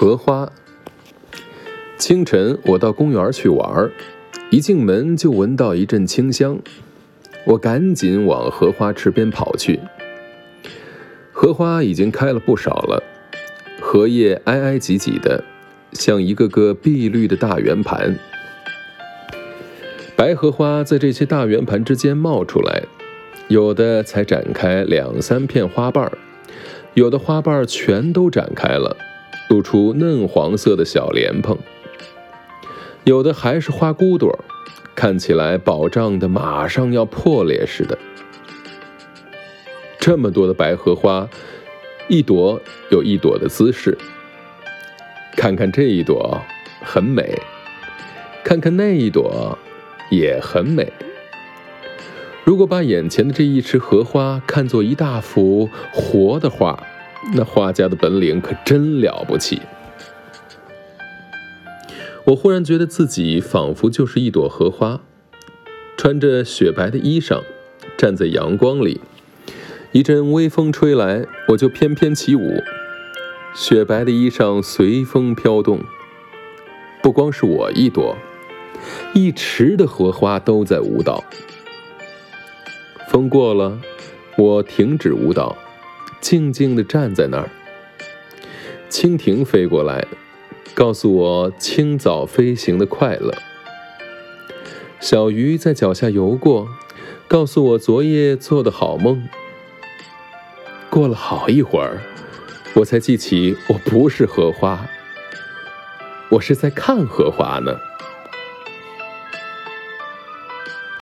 荷花。清晨，我到公园去玩，一进门就闻到一阵清香，我赶紧往荷花池边跑去。荷花已经开了不少了，荷叶挨挨挤挤的，像一个个碧绿的大圆盘。白荷花在这些大圆盘之间冒出来，有的才展开两三片花瓣儿，有的花瓣全都展开了，露出嫩黄色的小莲蓬；有的还是花骨朵，看起来饱胀的马上要破裂似的。这么多的白荷花，一朵有一朵的姿势。看看这一朵，很美；看看那一朵，也很美。如果把眼前的这一池荷花看作一大幅活的画，那画家的本领可真了不起。我忽然觉得自己仿佛就是一朵荷花，穿着雪白的衣裳，站在阳光里。一阵微风吹来，我就翩翩起舞，雪白的衣裳随风飘动。不光是我一朵，一池的荷花都在舞蹈。风过了，我停止舞蹈，静静地站在那儿。蜻蜓飞过来，告诉我清早飞行的快乐。小鱼在脚下游过，告诉我昨夜做的好梦。过了好一会儿，我才记起我不是荷花，我是在看荷花呢。